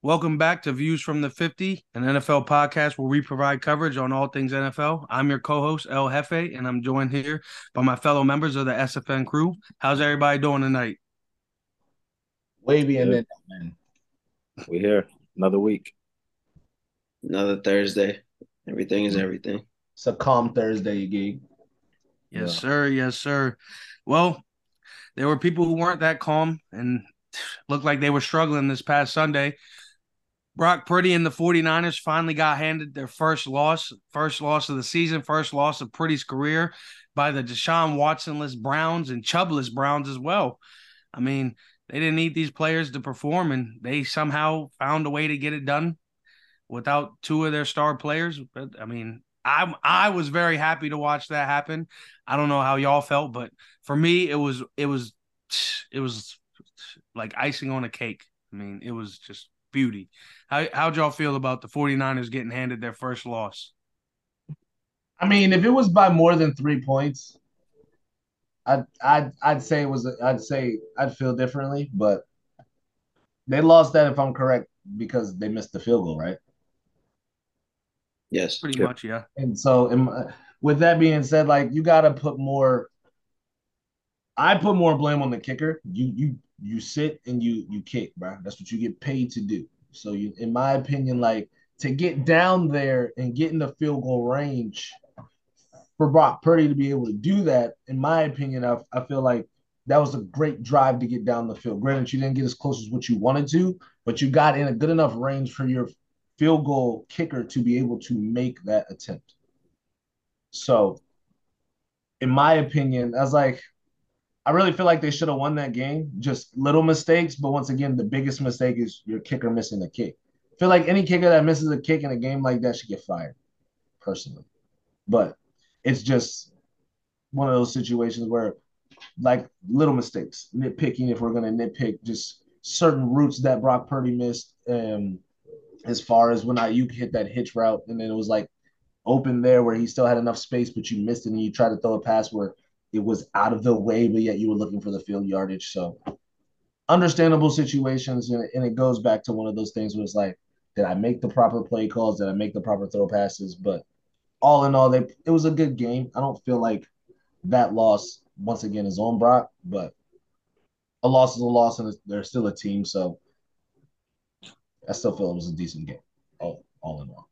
Welcome back to Views from the 50, an NFL podcast where we provide coverage on all things NFL. I'm your co host, El Jefe, and I'm joined here by my fellow members of the SFN crew. How's everybody doing tonight? Wavy and then man. We here another week, another Thursday. Everything is everything. It's a calm Thursday, gig. Yes, yeah. sir. Yes, sir. Well, there were people who weren't that calm and looked like they were struggling this past Sunday. Brock Purdy and the 49ers finally got handed their first loss, first loss of the season, first loss of Purdy's career by the Deshaun Watsonless Browns and Chubless Browns as well. I mean, they didn't need these players to perform, and they somehow found a way to get it done without two of their star players. But I mean, I I was very happy to watch that happen. I don't know how y'all felt, but for me, it was it was it was like icing on a cake. I mean, it was just beauty. How how'd y'all feel about the 49ers getting handed their first loss? I mean, if it was by more than three points, I'd I'd I'd say it was I'd say I'd feel differently, but they lost that if I'm correct because they missed the field goal, right? Yes, pretty much, yeah. And so, in, uh, with that being said, like you got to put more. I put more blame on the kicker. You you you sit and you you kick, bro. That's what you get paid to do. So you, in my opinion, like to get down there and get in the field goal range for Brock Purdy to be able to do that, in my opinion, I, I feel like that was a great drive to get down the field. Granted, you didn't get as close as what you wanted to, but you got in a good enough range for your field goal kicker to be able to make that attempt. So, in my opinion, I was like, I really feel like they should have won that game. Just little mistakes, but once again, the biggest mistake is your kicker missing a kick. I feel like any kicker that misses a kick in a game like that should get fired, personally. But it's just one of those situations where, like, little mistakes, nitpicking. If we're gonna nitpick, just certain routes that Brock Purdy missed. Um, as far as when Aiyuk hit that hitch route, and then it was like open there where he still had enough space, but you missed it, and you tried to throw a pass where it was out of the way, but yet you were looking for the field yardage. So understandable situations, and, it goes back to one of those things where it's like, did I make the proper play calls? Did I make the proper throw passes? But all in all, they it was a good game. I don't feel like that loss once again is on Brock, but a loss is a loss, and they're still a team. So I still feel it was a decent game, all all in all.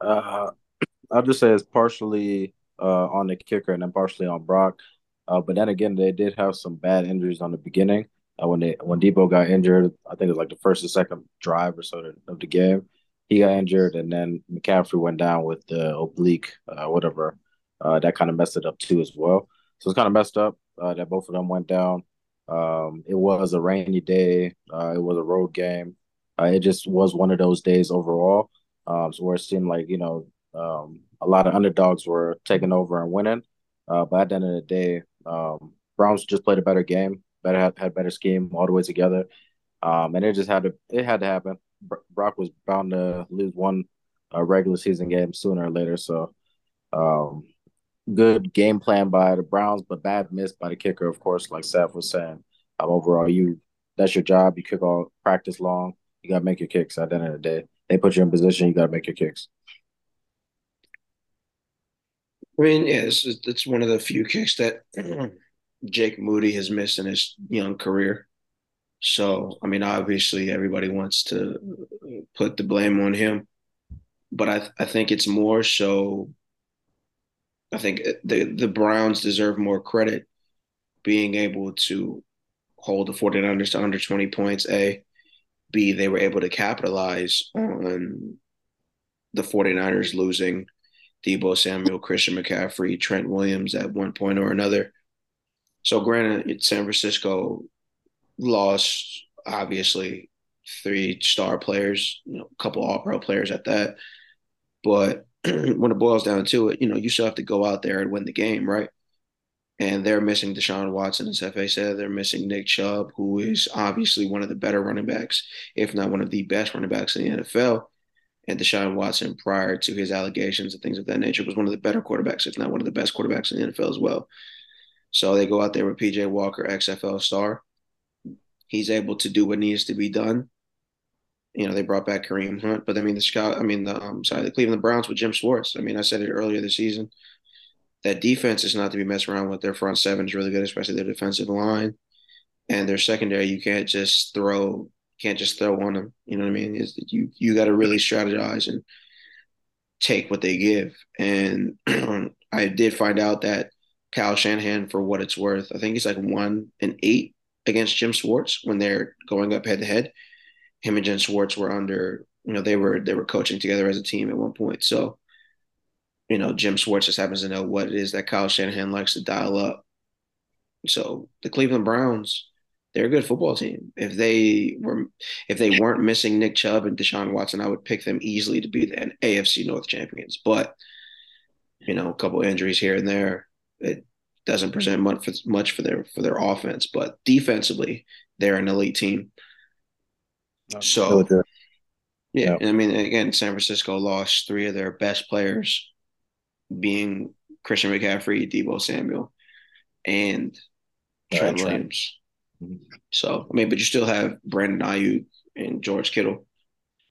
Uh, I'll just say it's partially uh, on the kicker and then partially on Brock. Uh, but then again, they did have some bad injuries on the beginning. Uh, when they when Deebo got injured, I think it was like the first or second drive or so of the game. He got injured, and then McCaffrey went down with the oblique, uh, whatever. Uh, that kind of messed it up too as well. So it's kind of messed up uh, that both of them went down. Um, it was a rainy day. Uh, it was a road game. Uh, it just was one of those days overall. Um, so where it seemed like you know um, a lot of underdogs were taking over and winning. Uh, but at the end of the day, um, Browns just played a better game, better had, had better scheme all the way together, um, and it just had to it had to happen. Brock was bound to lose one uh, regular season game sooner or later. So, um, good game plan by the Browns, but bad miss by the kicker, of course. Like Seth was saying, um, overall, you that's your job. You kick all practice long. You got to make your kicks. At the end of the day, they put you in position. You got to make your kicks. I mean, yeah, it's, it's one of the few kicks that Jake Moody has missed in his young career. So, I mean, obviously, everybody wants to put the blame on him, but I I think it's more so. I think the the Browns deserve more credit being able to hold the 49ers to under 20 points. A, B, they were able to capitalize on the 49ers losing Deebo Samuel, Christian McCaffrey, Trent Williams at one point or another. So, granted, San Francisco lost obviously three star players, you know, a couple all pro players at that. But when it boils down to it, you know, you still have to go out there and win the game, right? And they're missing Deshaun Watson, as Fa said. They're missing Nick Chubb, who is obviously one of the better running backs, if not one of the best running backs in the NFL. And Deshaun Watson, prior to his allegations and things of that nature, was one of the better quarterbacks, if not one of the best quarterbacks in the NFL as well. So they go out there with PJ Walker, XFL star. he's able to do what needs to be done. You know, they brought back Kareem Hunt, but I mean the scout, I mean the um, sorry, the Cleveland Browns with Jim Schwartz. I mean, I said it earlier this season. That defense is not to be messed around with. Their front seven is really good, especially their defensive line and their secondary. You can't just throw, can't just throw on them. You know what I mean? Is that you you got to really strategize and take what they give. And I did find out that Kyle Shanahan, for what it's worth, I think he's like one and eight against Jim Schwartz when they're going up head to head. Him and Jim Schwartz were under, you know, they were they were coaching together as a team at one point. So, you know, Jim Schwartz just happens to know what it is that Kyle Shanahan likes to dial up. So the Cleveland Browns, they're a good football team. If they were if they weren't missing Nick Chubb and Deshaun Watson, I would pick them easily to be the AFC North champions. But you know, a couple injuries here and there, it doesn't present much for, much for their for their offense. But defensively, they're an elite team. So, yeah, yeah. I mean, again, San Francisco lost three of their best players, being Christian McCaffrey, Deebo Samuel, and Trent Williams. So I mean, but you still have Brandon Aiyuk and George Kittle.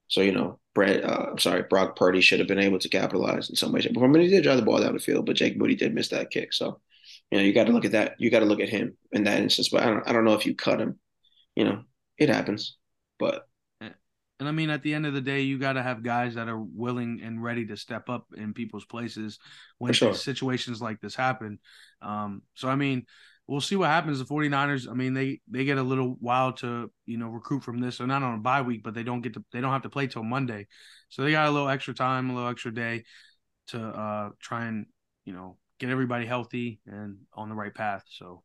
So you know, Brad, uh, I'm sorry, Brock Purdy should have been able to capitalize in some way, shape, or form. I mean, he did drive the ball down the field, but Jake Moody did miss that kick. So you know, you got to look at that. You got to look at him in that instance. But I don't, I don't know if you cut him. You know, it happens. But and I mean, at the end of the day, you got to have guys that are willing and ready to step up in people's places when sure. situations like this happen. Um, so I mean, we'll see what happens. The 49ers, I mean, they they get a little while to, you know, recruit from this. They're not on a bye week, but they don't get to they don't have to play till Monday. So they got a little extra time, a little extra day to uh try and, you know, get everybody healthy and on the right path. So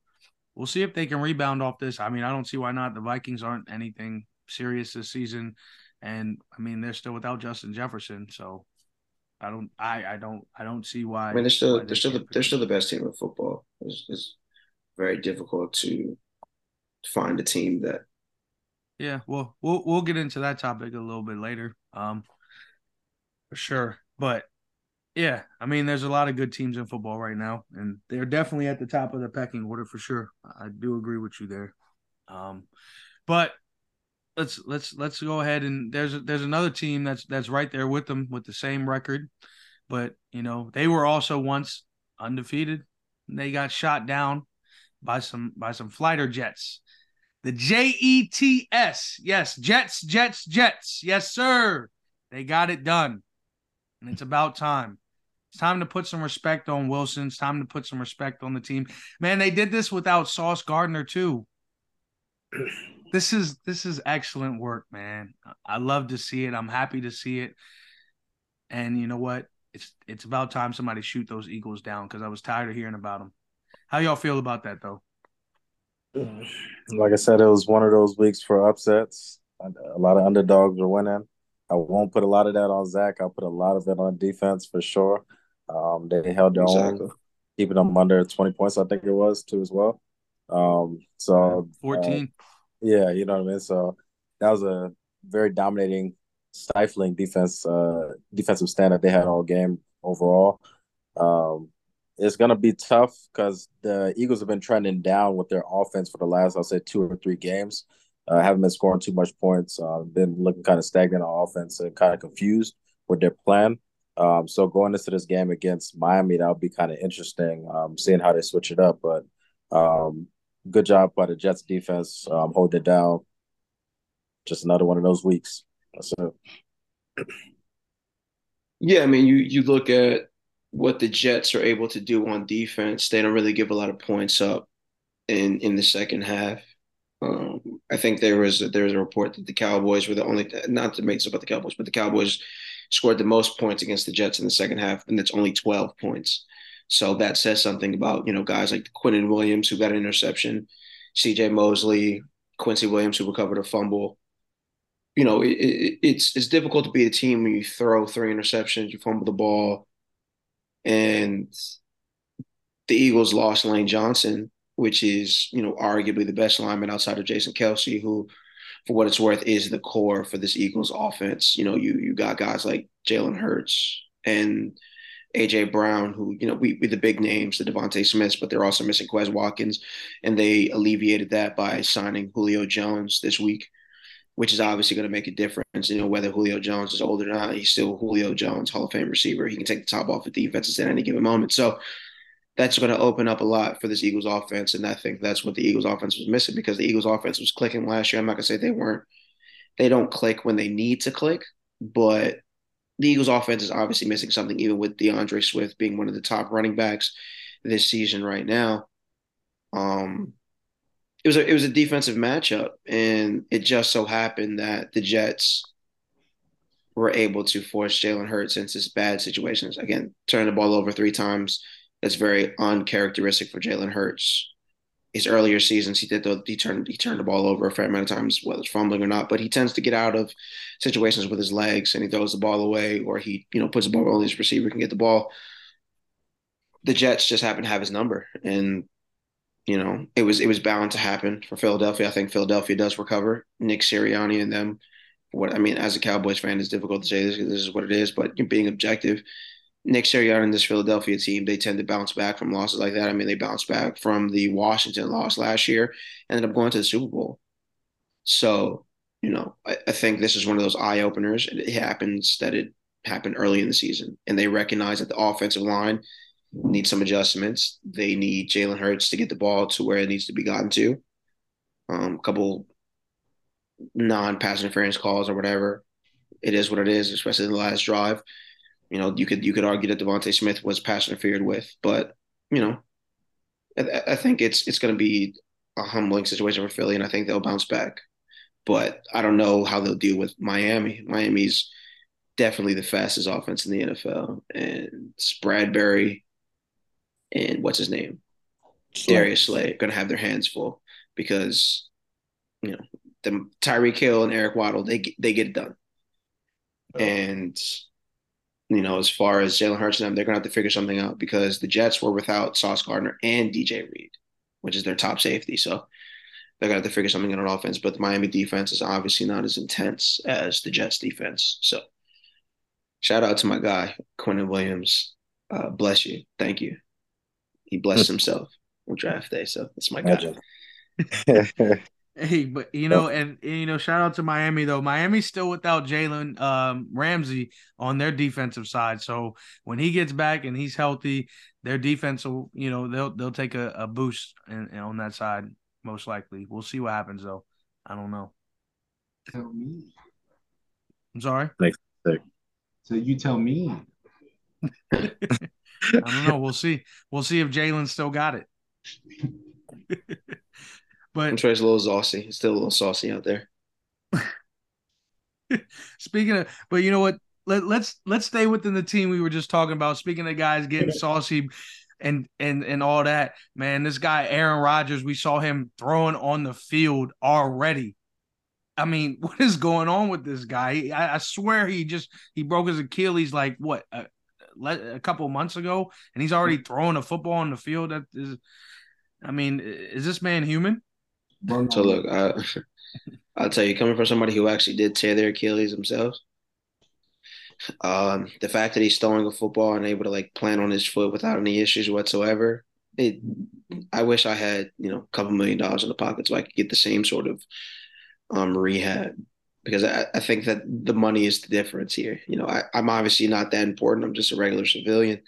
we'll see if they can rebound off this. I mean, I don't see why not. The Vikings aren't anything serious this season. And I mean, they're still without Justin Jefferson. So I don't I I don't I don't see why. I mean, they're still they're still the, they're still the best team in football. It's, it's very difficult to find a team that. Yeah, well, we'll we'll get into that topic a little bit later, um, for sure. But yeah, I mean, there's a lot of good teams in football right now, and they're definitely at the top of the pecking order for sure. I do agree with you there. Um, but let's let's let's go ahead and there's there's another team that's that's right there with them with the same record, but you know they were also once undefeated. They got shot down by some by some fighter jets. The J E T S. Yes, Jets, Jets, Jets. Yes, sir. They got it done. And it's about time. It's time to put some respect on Wilson. It's time to put some respect on the team. Man, they did this without Sauce Gardner too. This is this is excellent work, man. I love to see it. I'm happy to see it. And you know what? It's it's about time somebody shoot those Eagles down because I was tired of hearing about them. How y'all feel about that though? Like I said, it was one of those weeks for upsets. A lot of underdogs are winning. I won't put a lot of that on Zach. I'll put a lot of it on defense for sure. Um, they held their exactly. own, keeping them under 20 points, I think it was, too, as well. Um, so 14. Uh, yeah, you know what I mean? So that was a very dominating, stifling defense, uh, defensive stand that they had all game overall. Um, it's gonna be tough because the Eagles have been trending down with their offense for the last, I'll say, two or three games. Uh, haven't been scoring too much points. Uh, been looking kind of stagnant on offense and kind of confused with their plan. Um, so going into this game against Miami, that'll be kind of interesting, um, seeing how they switch it up. But um, good job by the Jets defense, um, hold it down. Just another one of those weeks. That's it. Yeah, I mean, you you look at what the Jets are able to do on defense, they don't really give a lot of points up in in the second half. Um, I think there was a, there was a report that the Cowboys were the only not to make this about the Cowboys, but the Cowboys scored the most points against the Jets in the second half, and that's only twelve points. So that says something about you know guys like Quinnen Williams who got an interception, C.J. Mosley, Quincy Williams who recovered a fumble. You know, it, it, it's it's difficult to be a team when you throw three interceptions, you fumble the ball, and the Eagles lost Lane Johnson, which is, you know, arguably the best lineman outside of Jason Kelce, who, for what it's worth, is the core for this Eagles offense. You know, you you got guys like Jalen Hurts and AJ Brown, who you know we we the big names, the DeVonta Smiths, but they're also missing Quez Watkins, and they alleviated that by signing Julio Jones this week, which is obviously going to make a difference. You know whether Julio Jones is old or not, he's still Julio Jones, Hall of Fame receiver. He can take the top off of defenses at any given moment. So that's going to open up a lot for this Eagles offense, and I think that's what the Eagles offense was missing because the Eagles offense was clicking last year. I'm not going to say they weren't. They don't click when they need to click, but the Eagles offense is obviously missing something, even with D'Andre Swift being one of the top running backs this season right now. Um, it was a it was a defensive matchup, and it just so happened that the Jets were able to force Jalen Hurts into bad situations. Again, turn the ball over three times. That's very uncharacteristic for Jalen Hurts his earlier seasons, he did the, he turned he turned the ball over a fair amount of times, whether it's fumbling or not. But he tends to get out of situations with his legs and he throws the ball away, or he you know puts the ball where only his receiver can get the ball. The Jets just happen to have his number, and you know it was it was bound to happen for Philadelphia. I think Philadelphia does recover. Nick Sirianni and them. What I mean, as a Cowboys fan, it's difficult to say this. This is what it is, but being objective, Nick Sirianni and this Philadelphia team, they tend to bounce back from losses like that. I mean, they bounced back from the Washington loss last year, ended up going to the Super Bowl. So, you know, I, I think this is one of those eye openers. It happens that it happened early in the season, and they recognize that the offensive line needs some adjustments. They need Jalen Hurts to get the ball to where it needs to be gotten to. Um, a couple non-pass interference calls or whatever. It is what it is, especially in the last drive. You know, you could you could argue that DeVonta Smith was pass interfered with, but you know, I, I think it's it's going to be a humbling situation for Philly, and I think they'll bounce back. But I don't know how they'll deal with Miami. Miami's definitely the fastest offense in the NFL, and Bradberry and what's his name, Slay. Darius Slay, going to have their hands full because you know the Tyreek Hill and Eric Waddle they they get it done, oh. and you know, as far as Jalen Hurts and them, they're gonna have to figure something out because the Jets were without Sauce Gardner and DJ Reed, which is their top safety. So they're gonna have to figure something out on offense. But the Miami defense is obviously not as intense as the Jets defense. So shout out to my guy, Quinnen Williams. Uh, bless you. Thank you. He blessed himself on draft day. So that's my guy. Hey, but you know, and, and, you know, shout out to Miami though. Miami's still without Jalen um, Ramsey on their defensive side. So when he gets back and he's healthy, their defense will, you know, they'll they'll take a, a boost in, in, on that side most likely. We'll see what happens though. I don't know. Tell me. I'm sorry. Next. So you tell me. I don't know. We'll see. We'll see if Jalen still got it. But I'm sure it's a little saucy. It's still a little saucy out there. Speaking of, but you know what? Let, let's let's stay within the team we were just talking about. Speaking of guys getting saucy and and and all that, man. This guy Aaron Rodgers, we saw him throwing on the field already. I mean, what is going on with this guy? I, I swear he just he broke his Achilles like what a, a couple months ago, and he's already throwing a football on the field. That is, I mean, is this man human? So look, I, I'll tell you, coming from somebody who actually did tear their Achilles themselves, um, the fact that he's throwing a football and able to like plant on his foot without any issues whatsoever, it. I wish I had you know a couple million dollars in the pocket so I could get the same sort of um, rehab because I, I think that the money is the difference here. You know, I, I'm obviously not that important. I'm just a regular civilian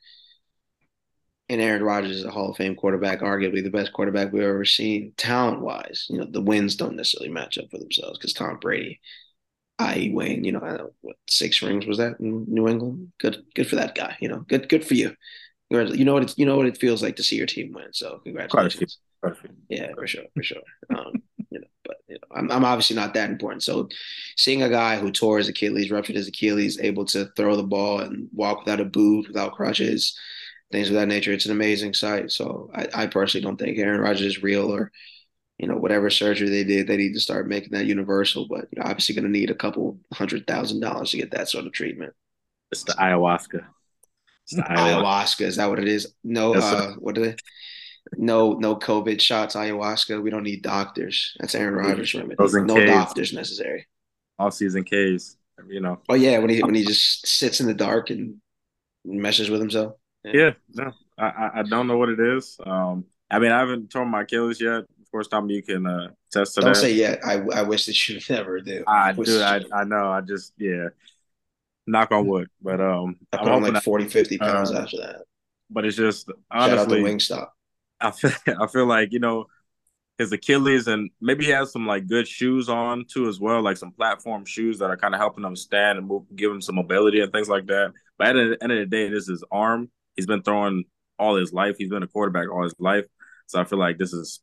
and Aaron Rodgers is a Hall of Fame quarterback, arguably the best quarterback we've ever seen, talent wise. You know, the wins don't necessarily match up for themselves because Tom Brady, i.e. Wayne, you know, I know what six rings was that in New England? Good, good for that guy. You know, good, good for you. You know what it, you know what it feels like to see your team win. So congratulations. Perfect. Yeah, for sure, for sure. Um, but you know, I'm, I'm obviously not that important. So, seeing a guy who tore his Achilles, ruptured his Achilles, able to throw the ball and walk without a boot, without crutches, things of that nature. It's an amazing sight. So I, I personally don't think Aaron Rodgers is real or, you know, whatever surgery they did, they need to start making that universal. But you know, obviously going to need a couple hundred thousand dollars to get that sort of treatment. It's the ayahuasca. It's the ayahuasca. ayahuasca. Is that what it is? No, yes, uh, what are they? No, no COVID shots. Ayahuasca. We don't need doctors. That's Aaron Rodgers' remedy. No doctors necessary. All season K's. You know. Oh yeah, when he when he just sits in the dark and messes with himself. Yeah, yeah no, I I don't know what it is. Um, I mean, I haven't torn my Achilles yet. Of course, Tom, you can uh, test to Don't that. say yet. I I wish that you never do. I do. I, I know. I just yeah. Knock on wood, but um, I I'm on like 40, 50 pounds uh, after that. but it's just Shout out to honestly, Wingstop. I feel I feel like you know his Achilles and maybe he has some like good shoes on too as well, like some platform shoes that are kind of helping him stand and move, give him some mobility and things like that. But at the end of the day, this is arm. He's been throwing all his life. He's been a quarterback all his life, so I feel like this is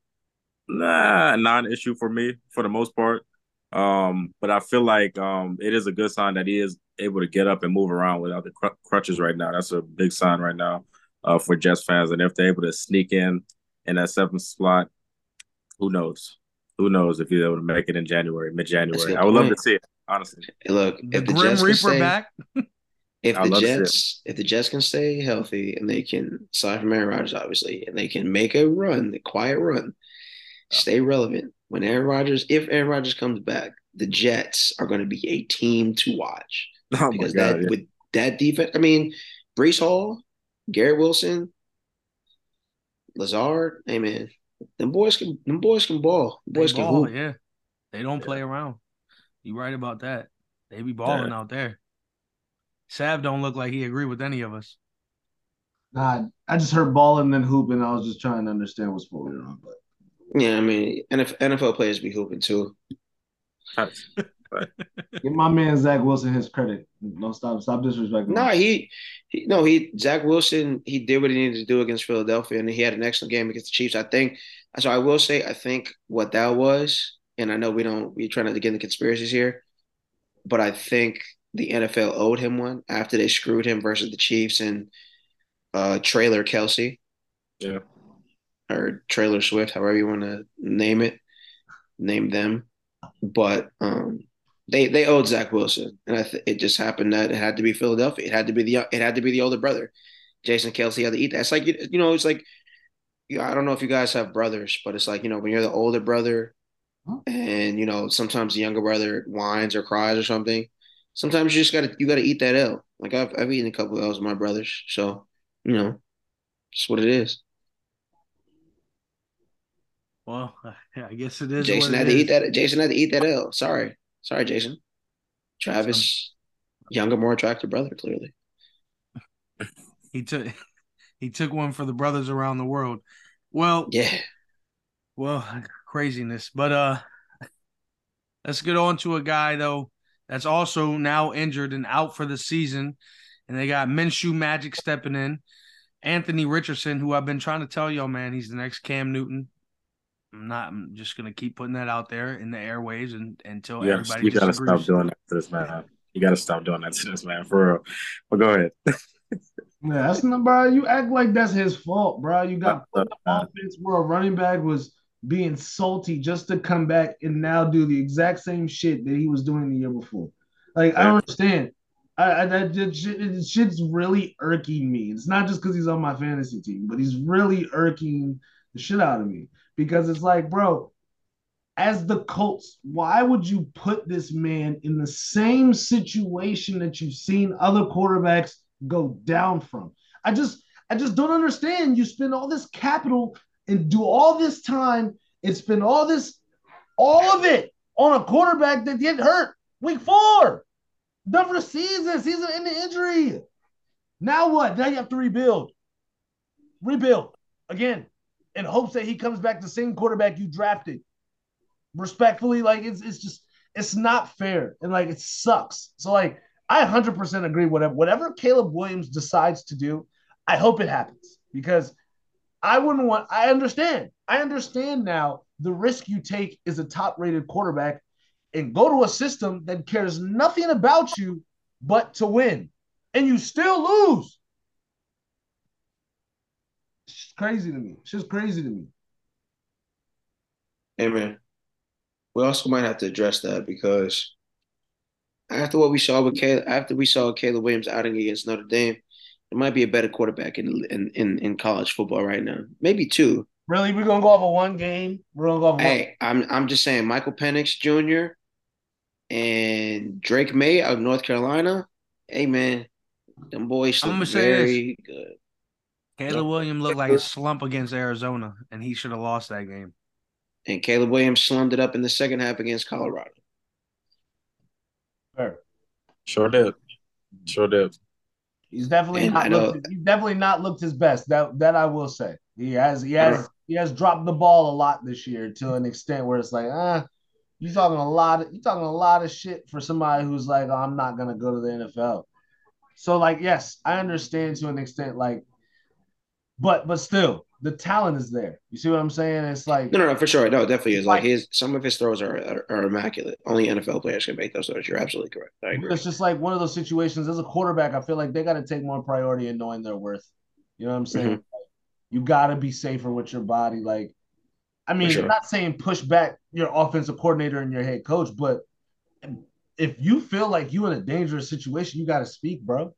nah, non-issue for me for the most part. Um, but I feel like um, it is a good sign that he is able to get up and move around without the cr- crutches right now. That's a big sign right now uh, for Jets fans. And if they're able to sneak in in that seventh slot, who knows? Who knows if you're able to make it in January, mid January? I would love to see it, honestly. Hey, look, if the Grim Jets can Reaper stay, back. if I'd the love to see it. Jets, if the Jets can stay healthy and they can aside from Aaron Rodgers, obviously, and they can make a run, a quiet run, stay relevant. When Aaron Rodgers, if Aaron Rodgers comes back, the Jets are going to be a team to watch Oh because god! that yeah. with that defense, I mean, Breece Hall, Garrett Wilson, Lazard, hey man, them boys can them boys can ball. Them They boys can ball, hoop. yeah. They don't Yeah. play around. You right about that. They be balling out there. Sav don't look like he agree with any of us. Nah, I just heard balling and then hooping. I was just trying to understand what's going on. But Yeah, I mean, NFL, NFL players be hooping too. Facts. give my man Zach Wilson his credit. Don't stop stop disrespecting. No, him. he, he no he Zach Wilson he did what he needed to do against Philadelphia and he had an excellent game against the Chiefs. I think so. I will say I think what that was, and I know we don't we're trying to get into conspiracies here, but I think the NFL owed him one after they screwed him versus the Chiefs and uh Trailer Kelsey Yeah. or Trailer Swift, however you want to name it, name them. But um, they they owed Zach Wilson, and I th- it just happened that it had to be Philadelphia. It had to be the it had to be the older brother, Jason Kelce had to eat that. It's like you, you know, it's like you, I don't know if you guys have brothers, but it's like you know when you're the older brother, and you know sometimes the younger brother whines or cries or something. Sometimes you just gotta you gotta eat that L. Like I've I've eaten a couple of L's with my brothers, so you know, just what it is. Well, I guess it is. Jason had it to eat that. Jason had to eat that L. Sorry, sorry, Jason. Travis, younger, more attractive brother, clearly. He took he took one for the brothers around the world. Well, Yeah, well, craziness. But uh let's get on to a guy though that's also now injured and out for the season. And they got Minshew Magic stepping in. Anthony Richardson, who I've been trying to tell y'all, man, he's the next Cam Newton. I'm not. I'm just gonna keep putting that out there in the airwaves and until Yeah, everybody you gotta disagrees. stop doing that to this man. You gotta stop doing that to this man for real. But go ahead. Yeah, that's not, bro. You act like that's his fault, bro. You got the offense where a running back was being salty just to come back and now do the exact same shit that he was doing the year before. Like I don't understand. I, I that, that shit, it, shit's really irking me. It's not just because he's on my fantasy team, but he's really irking the shit out of me because it's like, bro, as the Colts, why would you put this man in the same situation that you've seen other quarterbacks go down from? I just I just don't understand. You spend all this capital and do all this time and spend all this all of it on a quarterback that get hurt week four. The season, season ending injury. Now what? Now you have to rebuild. Rebuild again in hopes that he comes back the same quarterback you drafted respectfully, like it's it's just it's not fair and like it sucks. So like I 100% agree whatever whatever Caleb Williams decides to do, I hope it happens because I wouldn't want I understand. I understand now the risk you take is a top-rated quarterback and go to a system that cares nothing about you but to win and you still lose. It's just crazy to me. It's just crazy to me. hey man. We also might have to address that because after what we saw with Caleb, after we saw Caleb Williams outing against Notre Dame, there might be a better quarterback in in in, in college football right now. Maybe two. Really, we're gonna go off of one game. We're gonna go off. Of one. Hey, I'm I'm just saying Michael Penix Jr. and Drake Maye out of North Carolina. Hey man, Them boys look very good. Caleb Williams looked like a slump against Arizona, and he should have lost that game. And Caleb Williams slummed it up in the second half against Colorado. Fair. Sure did. Sure did. He's definitely not looked, he's definitely not looked his best. That that I will say. He has he has he has dropped the ball a lot this year to an extent where it's like, ah, you talking a lot of you talking a lot of shit for somebody who's like, oh, I'm not gonna go to the NFL. So like, yes, I understand to an extent, like, but but still, the talent is there. You see what I'm saying? It's like no, no, no, for sure. No, it definitely is. Like, like his some of his throws are, are, are immaculate. Only NFL players can make those throws. You're absolutely correct. I agree. It's just like one of those situations. As a quarterback, I feel like they got to take more priority in knowing their worth. You know what I'm saying? Mm-hmm. You got to be safer with your body. Like, I mean, sure. I'm not saying push back your offensive coordinator and your head coach, but if you feel like you in a dangerous situation, you got to speak, bro.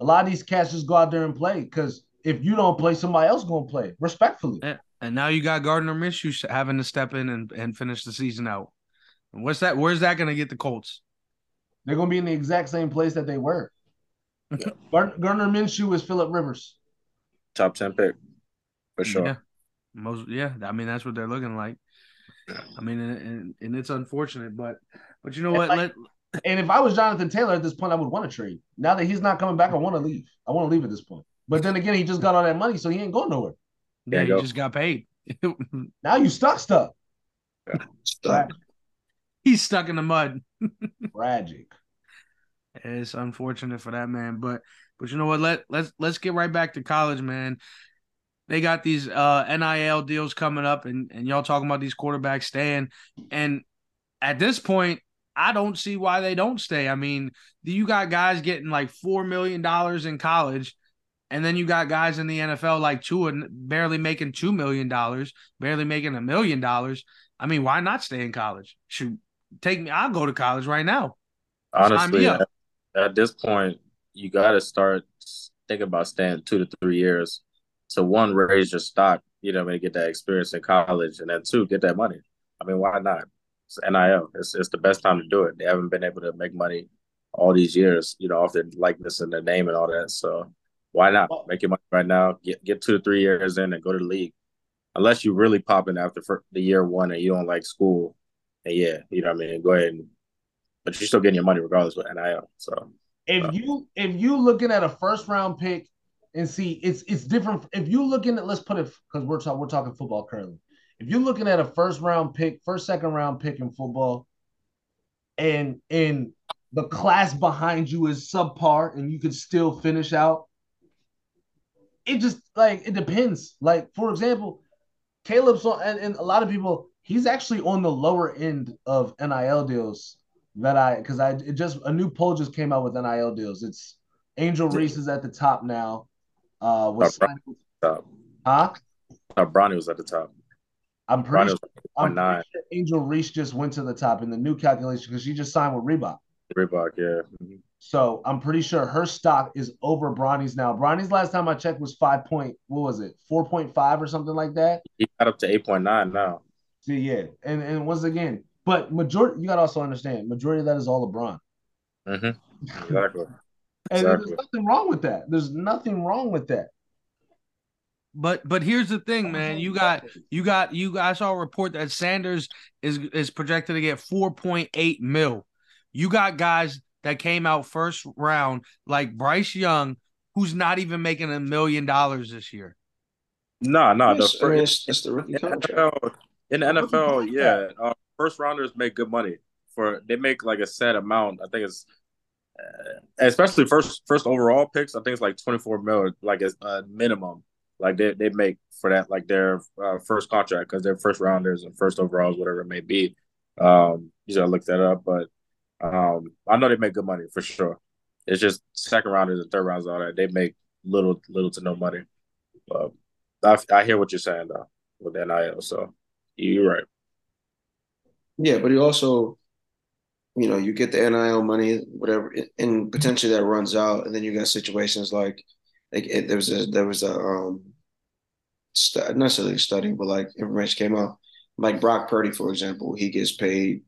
A lot of these cats just go out there and play because if you don't play, somebody else gonna play respectfully. Yeah. And now you got Gardner Minshew having to step in and, and finish the season out. And what's that? Where's that gonna get the Colts? They're gonna be in the exact same place that they were. Gardner Minshew is Philip Rivers. Top ten pick, for sure. Yeah, most yeah. I mean that's what they're looking like. I mean, and, and it's unfortunate, but but you know what? Like, Let, and if I was Jonathan Taylor at this point, I would want to trade. Now that he's not coming back, I want to leave. I want to leave at this point. But then again, he just got all that money, so he ain't going nowhere. Yeah, he go. just got paid. now you stuck, stuck. stuck. He's stuck in the mud. Tragic. It's unfortunate for that man, but but you know what? Let let's let's get right back to college, man. They got these uh NIL deals coming up, and and y'all talking about these quarterbacks staying. And at this point, I don't see why they don't stay. I mean, you got guys getting like four million dollars in college, and then you got guys in the NFL like Tua barely making two million dollars, barely making a million dollars. I mean, why not stay in college? Shoot, take me. I'll go to college right now. Honestly, at, at, this point, you got to start thinking about staying two to three years. So one, raise your stock. You know, I mean, get that experience in college, and then two, get that money. I mean, why not? It's NIL. It's it's the best time to do it. They haven't been able to make money all these years, you know, off their likeness and their name and all that. So why not make your money right now? Get get two to three years in and go to the league. Unless you really popping after the year one and you don't like school, and yeah, you know what I mean. Go ahead and, but you're still getting your money regardless with NIL. So if uh, you if you looking at a first round pick and see it's it's different. If you looking at let's put it because we're talking we're talking football currently. If you're looking at a first round pick, first second round pick in football, and and the class behind you is subpar, and you could still finish out it just like it depends. Like for example, Caleb's on, and, and a lot of people, he's actually on the lower end of NIL deals that I because I it just a new poll just came out with NIL deals. It's Angel Reese is at the top now. Uh, was top. Huh? Uh, Bronny was at the top. I'm pretty, sure, I'm pretty sure Angel Reese just went to the top in the new calculation because she just signed with Reebok. Reebok, yeah. Mm-hmm. So I'm pretty sure her stock is over Bronny's now. Bronny's last time I checked was five point, what was it, four point five or something like that. He got up to eight point nine now. See, yeah, and and once again, but majority you got to also understand, majority of that is all LeBron. Mm-hmm. Exactly. and exactly. there's nothing wrong with that. There's nothing wrong with that. But but here's the thing, man. You got you got you. I saw a report that Sanders is is projected to get 4.8 mil. You got guys that came out first round, like Bryce Young, who's not even making a million dollars this year. No, no, the first it's the rookie NFL, in the NFL, yeah, uh, first rounders make good money for they make like a set amount. I think it's uh, especially first first overall picks. I think it's like twenty four mil, like a uh, minimum. Like they, they make for that, like their uh, first contract because they're first rounders and first overalls, whatever it may be. Um, you gotta look that up, but um, I know they make good money for sure. It's just second rounders and third rounds, all that they make little, little to no money. But I, I hear what you're saying though with NIL. So you're right. Yeah, but you also, you know, you get the NIL money, whatever, and potentially that runs out, and then you got situations like, like it, there was a there was a um, st- not necessarily study, but like information came out, like Brock Purdy, for example, he gets paid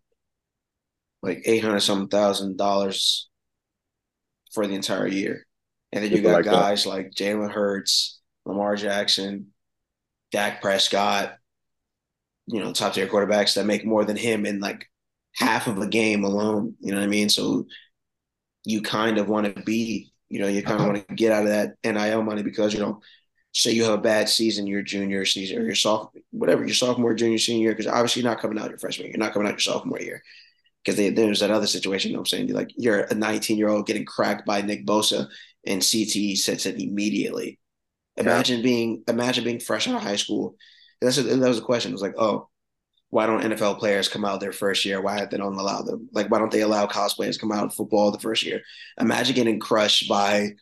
like eight hundred some thousand dollars for the entire year. And then you got like guys that. like Jalen Hurts, Lamar Jackson, Dak Prescott, you know, top tier quarterbacks that make more than him in like half of a game alone. You know what I mean? So you kind of want to be, you know, you kind of uh-huh. want to get out of that NIL money because, you know, say you have a bad season your junior season or your sophomore, whatever, your sophomore, junior, senior year, because obviously you're not coming out your freshman year. You're not coming out your sophomore year. Because there's that other situation, you know what I'm saying? Like you're a 19 year old getting cracked by Nick Bosa and CTE sets it immediately. Imagine yeah. being imagine being fresh out of high school. That's a, that was a question. It was like, oh, why don't NFL players come out their first year? Why they don't allow them? Like, why don't they allow college players come out in football the first year? Imagine getting crushed by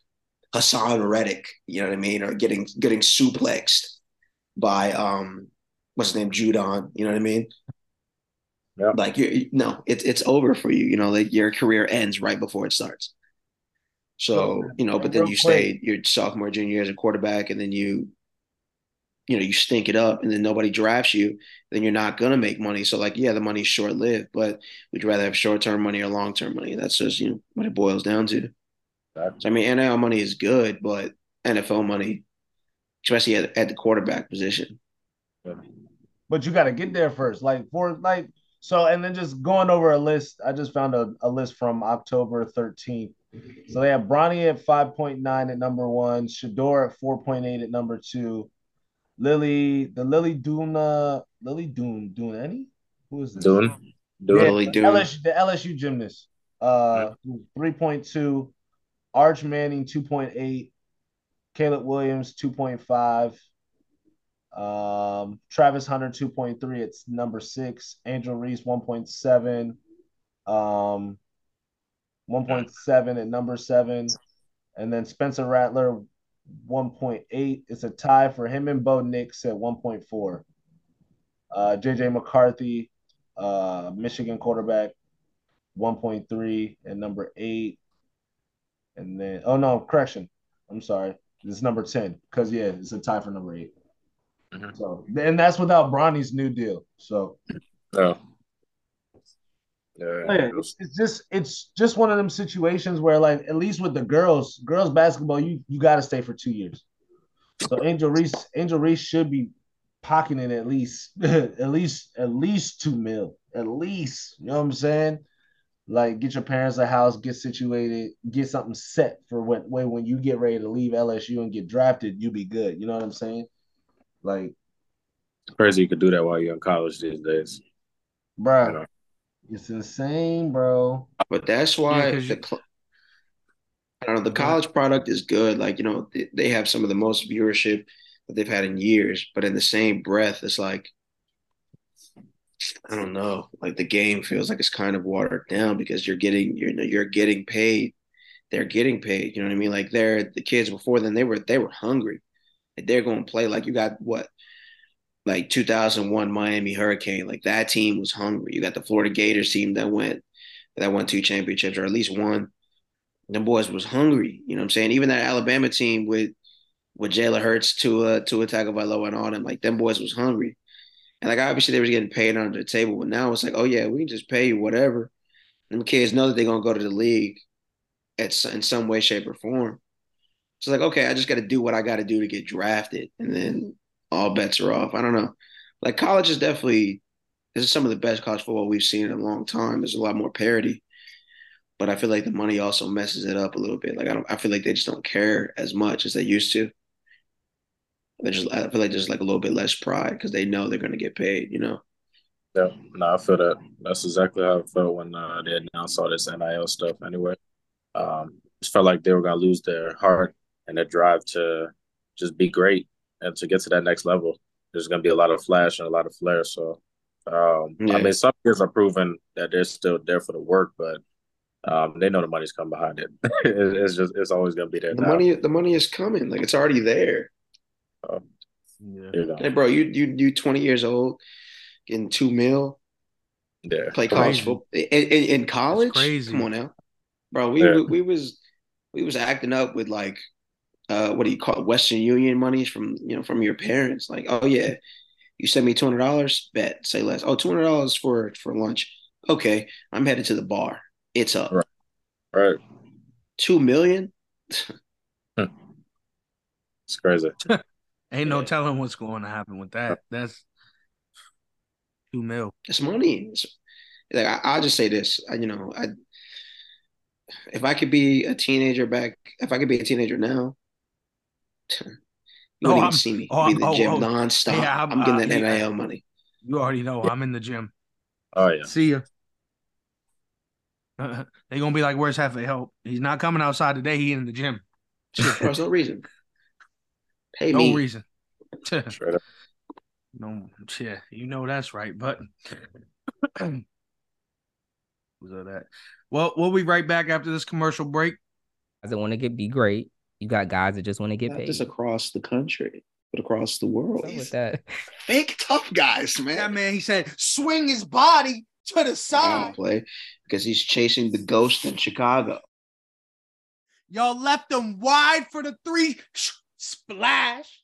Haason Reddick, you know what I mean, or getting getting suplexed by um what's his name, Judon, you know what I mean? Yeah. Like you no, it's it's over for you. You know, like your career ends right before it starts. So, you know, but then you stay your sophomore, junior year as a quarterback, and then you you know you stink it up and then nobody drafts you then you're not going to make money so like yeah the money's short lived but we'd rather have short term money or long term money that's just you know what it boils down to so, i mean nil money is good but nfl money especially at, at the quarterback position but you got to get there first like for like so and then just going over a list i just found a, a list from october 13th so they have Bronny at 5.9 at number one, Shedeur at 4.8 at number two, Lily, the Lily Duna, Lily Dune, Dune any? Who is this? Dune. Dune. Yeah, Lily Dune. LSU, the LSU gymnast. Uh, yeah. 3.2. Arch Manning, 2.8. Caleb Williams, 2.5. Um, Travis Hunter, 2.3. It's number six. Angel Reese, 1.7. Um, 1.7 at number seven. And then Spencer Rattler, 1.8. It's a tie for him and Bo Nix at 1.4. Uh, JJ McCarthy, uh, Michigan quarterback, 1.3 and number eight. And then, oh no, correction. I'm sorry. It's number 10 because, yeah, it's a tie for number 8 mm-hmm. So, and that's without Bronny's new deal. So, oh. Yeah, it's, it's just it's just one of them situations where like at least with the girls, girls basketball, you you got to stay for two years. So Angel Reese, Angel Reese should be pocketing at least at least at least two mil, at least. You know what I'm saying? Like get your parents a house, get situated, get something set for when when when you get ready to leave LSU and get drafted, you be good. You know what I'm saying? Like it's crazy you could do that while you're in college these days. Bro, you know? It's insane, bro. But that's why yeah, the I don't know the college product is good. Like you know they, they have some of the most viewership that they've had in years. But in the same breath, it's like I don't know. Like the game feels like it's kind of watered down because you're getting you know you're getting paid. They're getting paid. You know what I mean? Like they're the kids before then they were they were hungry. They're going to play like you got what like 2001 Miami Hurricane. Like that team was hungry. You got the Florida Gators team that went that won two championships or at least one. The boys was hungry. You know what I'm saying? Even that Alabama team with with Jalen Hurts, Tua, Tua Tagovailoa, and all them, like them boys was hungry. And like obviously they was getting paid under the table, but now it's like, oh yeah, we can just pay you whatever. And the kids know that they're gonna go to the league at in some way, shape, or form. So like, okay, I just got to do what I got to do to get drafted, and then all bets are off. I don't know. Like college is definitely this is some of the best college football we've seen in a long time. There's a lot more parity, but I feel like the money also messes it up a little bit. Like I don't, I feel like they just don't care as much as they used to. They just, I feel like there's like a little bit less pride because they know they're going to get paid. You know. Yeah, no, I feel that. That's exactly how I felt when uh, they announced all this NIL stuff. Anyway, um, just felt like they were going to lose their heart and their drive to just be great and to get to that next level, there's going to be a lot of flash and a lot of flair. So, um, yeah. I mean, some kids are proving that they're still there for the work, but um, they know the money's come behind it. it's just it's always going to be there. The now. money, the money is coming. Like it's already there. Um, yeah. You know. Hey, bro, you you you 20 years old, getting two mil. Yeah, play college football in, in, in college. crazy. Come on now, bro. We, yeah. we we was we was acting up with like uh, what do you call it? Western Union monies from you know from your parents. Like, oh yeah, you send me two hundred dollars, bet say less. Oh, two hundred dollars for for lunch. Okay, I'm headed to the bar. It's up. Right. Right. Two million. It's crazy. Ain't no telling what's going to happen with that. That's two mil. It's money. It's, like I, I'll just say this. I, you know, I if I could be a teenager back, if I could be a teenager now, you Oh, wouldn't even I'm- see me oh, be in the oh, gym oh. nonstop. Yeah, I'm, I'm- getting uh, that yeah. NIL money. You already know I'm in the gym. Oh yeah. See ya. they gonna be like, "Where's Jefe help? He's not coming outside today. He in the gym. Bro, there's no reason. Pay no me. reason. Straight up. no, yeah, you know that's right. But was that? Well, we'll be right back after this commercial break. Guys that want to get be great. You got guys that just want to get Not paid. just across the country, but across the world. What's up with that? Fake tough guys, man. That man, he said, swing his body to the Don't side. play because he's chasing the ghost in Chicago. Y'all left him wide for the three splash.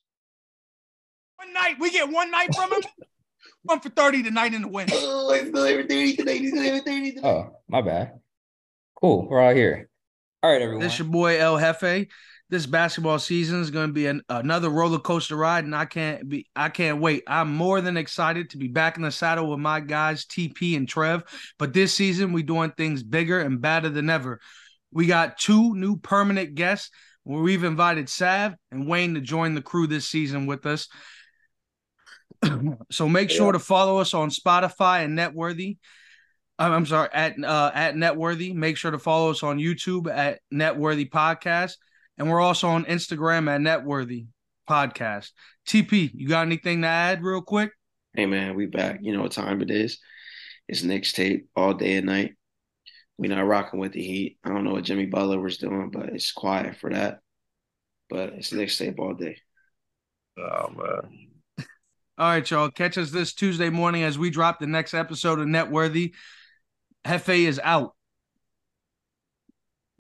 One night, we get one night from him. one for 30 tonight in the win. Oh, he's delivering 30 tonight. He's delivering 30. Oh, my bad. Cool. We're all here. All right, everyone. This is your boy El Jefe. This basketball season is going to be an, another roller coaster ride, and I can't be I can't wait. I'm more than excited to be back in the saddle with my guys TP and Trev. But this season we're doing things bigger and badder than ever. We got two new permanent guests where we've invited Sav and Wayne to join the crew this season with us. so make sure to follow us on Spotify and Networthy. I'm I'm sorry at uh, at Networthy. Make sure to follow us on YouTube at Networthy Podcast, and we're also on Instagram at Networthy Podcast. TP, you got anything to add, real quick? Hey man, we back. You know what time it is. It's Knicks tape all day and night. We not rocking with the heat. I don't know what Jimmy Butler was doing, but it's quiet for that. But it's Knicks tape all day. Oh man. All right, y'all. Catch us this Tuesday morning as we drop the next episode of Networthy. Jefe is out.